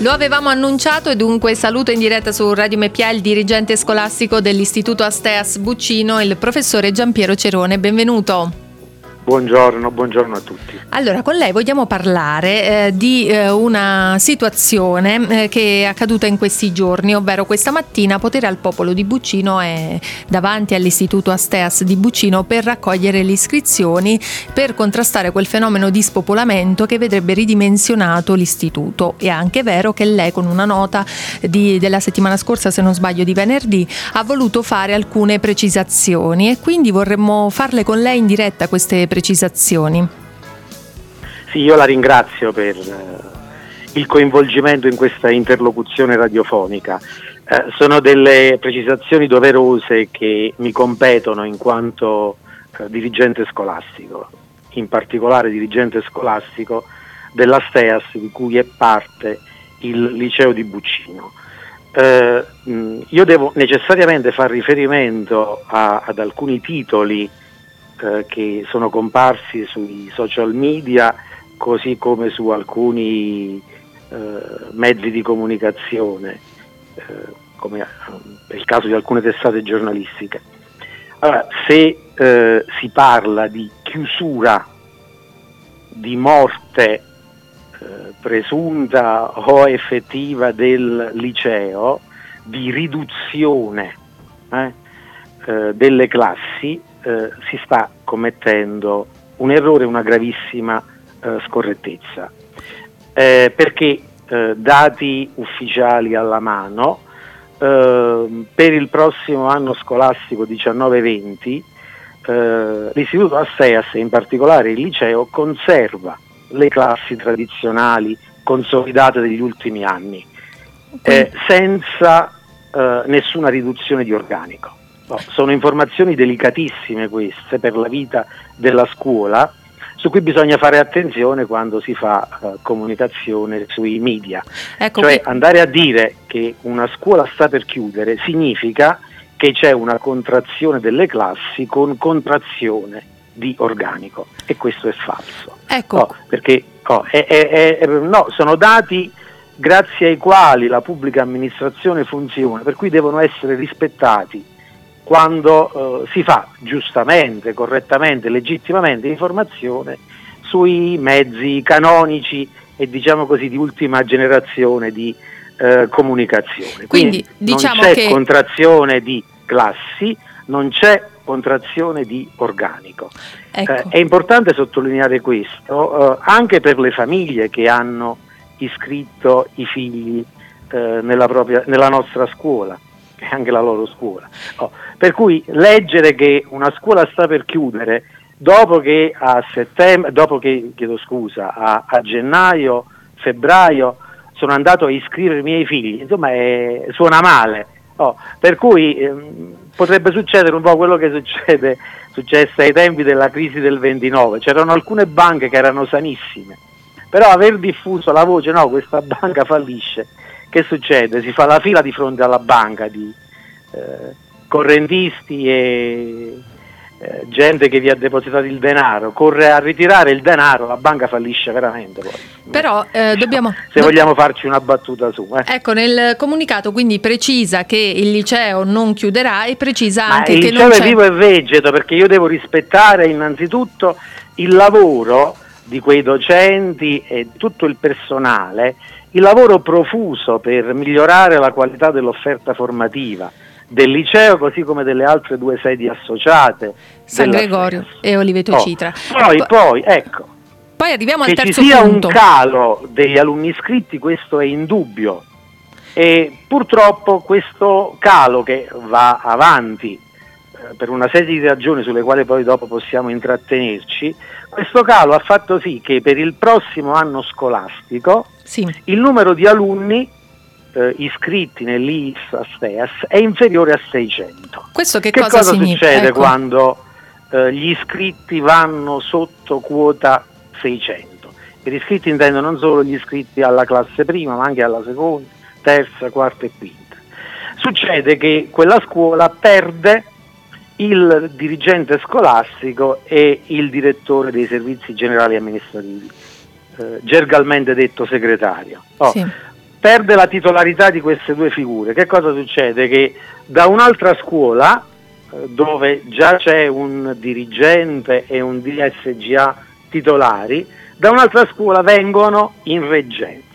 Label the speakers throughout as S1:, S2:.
S1: Lo avevamo annunciato e dunque saluto in diretta su Radio MPA il dirigente scolastico dell'Istituto Asteas Buccino, il professore Giampiero Cerone. Benvenuto.
S2: Buongiorno, buongiorno, a tutti.
S1: Allora, con lei vogliamo parlare eh, di eh, una situazione eh, che è accaduta in questi giorni, ovvero questa mattina Potere al Popolo di Buccino è davanti all'Istituto Asteas di Buccino per raccogliere le iscrizioni per contrastare quel fenomeno di spopolamento che vedrebbe ridimensionato l'istituto. È anche vero che lei con una nota di, della settimana scorsa, se non sbaglio di venerdì, ha voluto fare alcune precisazioni e quindi vorremmo farle con lei in diretta queste precisazioni precisazioni.
S2: Sì, io la ringrazio per eh, il coinvolgimento in questa interlocuzione radiofonica. Eh, sono delle precisazioni doverose che mi competono in quanto eh, dirigente scolastico, in particolare dirigente scolastico della STEAS di cui è parte il liceo di Buccino. Eh, io devo necessariamente far riferimento a, ad alcuni titoli eh, che sono comparsi sui social media così come su alcuni eh, mezzi di comunicazione, eh, come è il caso di alcune testate giornalistiche. Allora, se eh, si parla di chiusura, di morte eh, presunta o effettiva del liceo, di riduzione eh, delle classi, eh, si sta commettendo un errore, una gravissima eh, scorrettezza, eh, perché eh, dati ufficiali alla mano, eh, per il prossimo anno scolastico 19-20 eh, l'Istituto Asseas e in particolare il liceo conserva le classi tradizionali consolidate degli ultimi anni, senza nessuna riduzione di organico. No, sono informazioni delicatissime queste per la vita della scuola, su cui bisogna fare attenzione quando si fa uh, comunicazione sui media. Ecco cioè qui... andare a dire che una scuola sta per chiudere significa che c'è una contrazione delle classi con contrazione di organico e questo è falso. Ecco. No, perché oh, è, è, è, no, sono dati grazie ai quali la pubblica amministrazione funziona, per cui devono essere rispettati quando eh, si fa giustamente, correttamente, legittimamente informazione sui mezzi canonici e diciamo così di ultima generazione di eh, comunicazione. Quindi, Quindi diciamo non c'è che... contrazione di classi, non c'è contrazione di organico. Ecco. Eh, è importante sottolineare questo eh, anche per le famiglie che hanno iscritto i figli eh, nella, propria, nella nostra scuola è anche la loro scuola. Oh, per cui leggere che una scuola sta per chiudere dopo che a settembre, dopo che, scusa, a, a gennaio, febbraio sono andato a iscrivere i miei figli, insomma è, suona male. Oh, per cui ehm, potrebbe succedere un po' quello che succede, successe ai tempi della crisi del 29, c'erano alcune banche che erano sanissime, però aver diffuso la voce no, questa banca fallisce che succede? Si fa la fila di fronte alla banca di eh, correntisti e eh, gente che vi ha depositato il denaro, corre a ritirare il denaro, la banca fallisce veramente. Poi.
S1: Però eh, dobbiamo...
S2: Se vogliamo farci una battuta su.
S1: Eh. Ecco, nel comunicato quindi precisa che il liceo non chiuderà e precisa Ma anche che non
S2: c'è... Il liceo è vivo e vegeto perché io devo rispettare innanzitutto il lavoro di quei docenti e tutto il personale il lavoro profuso per migliorare la qualità dell'offerta formativa del liceo così come delle altre due sedi associate
S1: San Gregorio FES. e Oliveto
S2: oh,
S1: Citra
S2: poi,
S1: P-
S2: poi ecco
S1: poi arriviamo
S2: che
S1: al terzo
S2: ci sia
S1: punto.
S2: un calo degli alunni iscritti questo è indubbio e purtroppo questo calo che va avanti eh, per una serie di ragioni sulle quali poi dopo possiamo intrattenerci questo calo ha fatto sì che per il prossimo anno scolastico sì. il numero di alunni eh, iscritti nell'IS Asteas è inferiore a 600.
S1: Questo che,
S2: che
S1: cosa,
S2: cosa succede
S1: ecco.
S2: quando eh, gli iscritti vanno sotto quota 600? Per iscritti intendo non solo gli iscritti alla classe prima, ma anche alla seconda, terza, quarta e quinta. Succede che quella scuola perde il dirigente scolastico e il direttore dei servizi generali amministrativi, eh, gergalmente detto segretario. Oh, sì. perde la titolarità di queste due figure. Che cosa succede? Che da un'altra scuola, eh, dove già c'è un dirigente e un DSGA titolari, da un'altra scuola vengono in reggenza.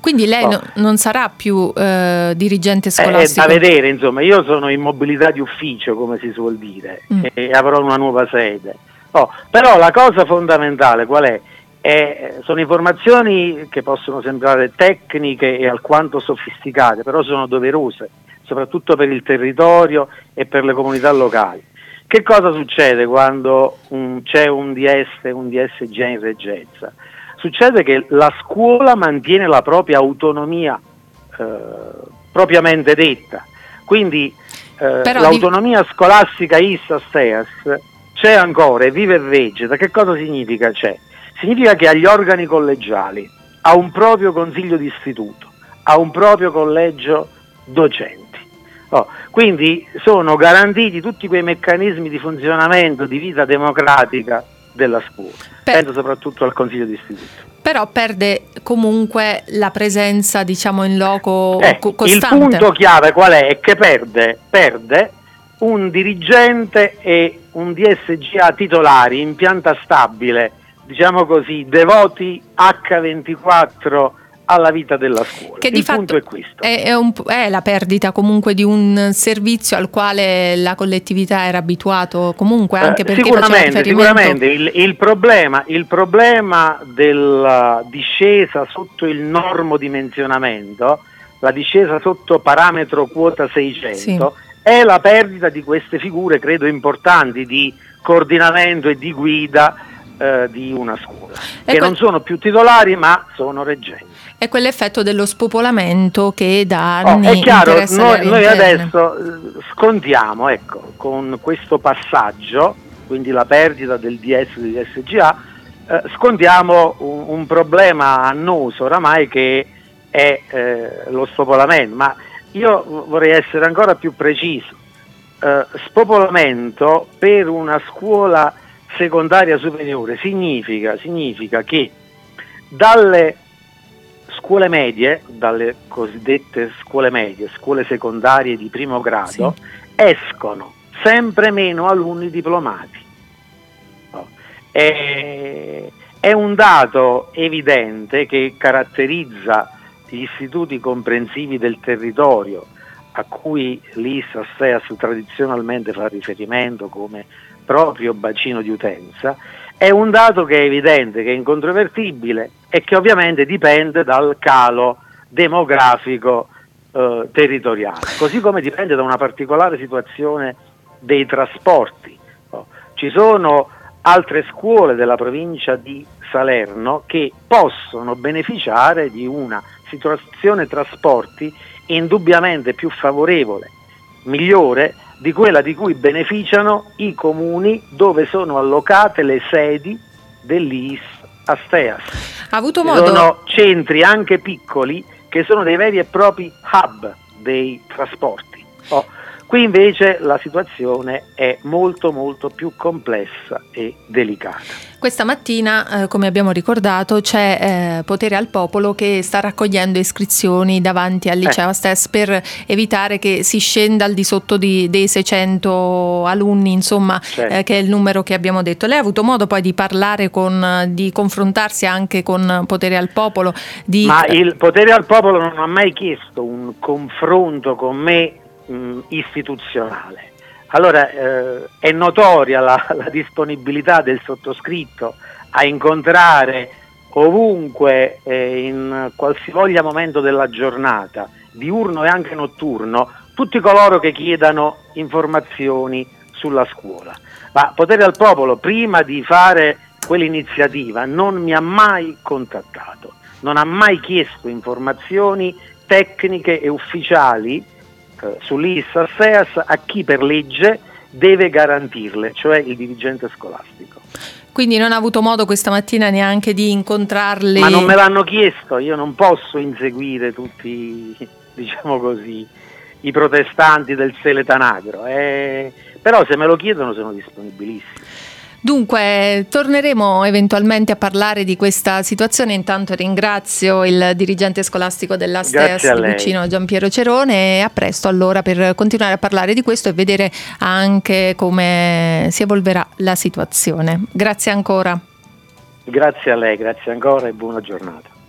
S1: Quindi lei no, non sarà più eh, dirigente scolastico?
S2: È da vedere, insomma, io sono in mobilità di ufficio, come si suol dire, mm. e avrò una nuova sede. Oh, però la cosa fondamentale qual è? Eh, sono informazioni che possono sembrare tecniche e alquanto sofisticate, però sono doverose, soprattutto per il territorio e per le comunità locali. Che cosa succede quando un, c'è un DS e un DSG in reggenza? Succede che la scuola mantiene la propria autonomia eh, propriamente detta, quindi eh, l'autonomia di... scolastica ISA-STEAS c'è ancora e vive e vegeta. Che cosa significa c'è? Significa che agli organi collegiali ha un proprio consiglio di istituto, ha un proprio collegio docenti. Oh, quindi sono garantiti tutti quei meccanismi di funzionamento, di vita democratica della scuola. Per... Penso soprattutto al consiglio di istituto.
S1: Però perde comunque la presenza, diciamo, in loco eh, costante.
S2: Il punto chiave qual è? È che perde, perde un dirigente e un DSGA titolari in pianta stabile diciamo così, devoti H24 alla vita della scuola.
S1: Che di fatto è questo. È, è, un, è, la perdita comunque di un servizio al quale la collettività era abituato comunque anche eh, perché
S2: sicuramente, sicuramente il, il, problema, il problema della discesa sotto il normo dimensionamento, la discesa sotto parametro quota 600, sì. è la perdita di queste figure credo importanti di coordinamento e di guida eh, di una scuola, e che non sono più titolari ma sono reggenti.
S1: È quell'effetto dello spopolamento che da anni oh,
S2: è chiaro, noi, noi adesso eh, scontiamo ecco, con questo passaggio, quindi la perdita del DS e del SGA, eh, scontiamo un, un, problema annoso oramai che è eh, lo spopolamento, ma io vorrei essere ancora più preciso. Eh, spopolamento per una scuola secondaria superiore significa, significa che dalle scuole medie, dalle cosiddette scuole medie, scuole secondarie di primo grado, sì. escono sempre meno alunni diplomati. È, è, un dato evidente che caratterizza gli istituti comprensivi del territorio a cui l'ISA SEAS tradizionalmente fa riferimento come proprio bacino di utenza, è un dato che è evidente, che è incontrovertibile e che ovviamente dipende dal calo demografico eh, territoriale, così come dipende da una particolare situazione dei trasporti. Oh, ci sono altre scuole della provincia di Salerno che possono beneficiare di una situazione trasporti indubbiamente più favorevole, migliore di quella di cui beneficiano i comuni dove sono allocate le sedi dell'IS Asteas.
S1: Ha avuto modo...
S2: Sono centri anche piccoli che sono dei veri e propri hub dei trasporti. Oh, Qui invece la situazione è molto molto più complessa e delicata.
S1: Questa mattina, eh, come abbiamo ricordato, c'è eh, Potere al Popolo che sta raccogliendo iscrizioni davanti al liceo eh. STES per evitare che si scenda al di sotto di, dei 600 alunni, insomma, certo. Eh, che è il numero che abbiamo detto. Lei ha avuto modo poi di parlare con, di confrontarsi anche con Potere al Popolo? Di...
S2: Ma il Potere al Popolo non ha mai chiesto un confronto con me mh, istituzionale. Allora eh, è notoria la, la, disponibilità del sottoscritto a incontrare ovunque, eh, in qualsivoglia momento della giornata, diurno e anche notturno, tutti coloro che chiedano informazioni sulla scuola. Ma Potere al Popolo, prima di fare quell'iniziativa, non mi ha mai contattato, non ha mai chiesto informazioni tecniche e ufficiali eh, sull'ISA SEAS a chi per legge deve garantirle, cioè il dirigente scolastico.
S1: Quindi non ha avuto modo questa mattina neanche di incontrarli?
S2: Ma non me l'hanno chiesto, io non posso inseguire tutti, diciamo così, i protestanti del Seletanagro, eh, però se me lo chiedono sono disponibilissimo.
S1: Dunque, torneremo eventualmente a parlare di questa situazione. Intanto ringrazio il dirigente scolastico della STEAS di Vicino Giampiero Cerone e a presto allora per continuare a parlare di questo e vedere anche come si evolverà la situazione. Grazie ancora.
S2: Grazie a lei, grazie ancora e buona giornata.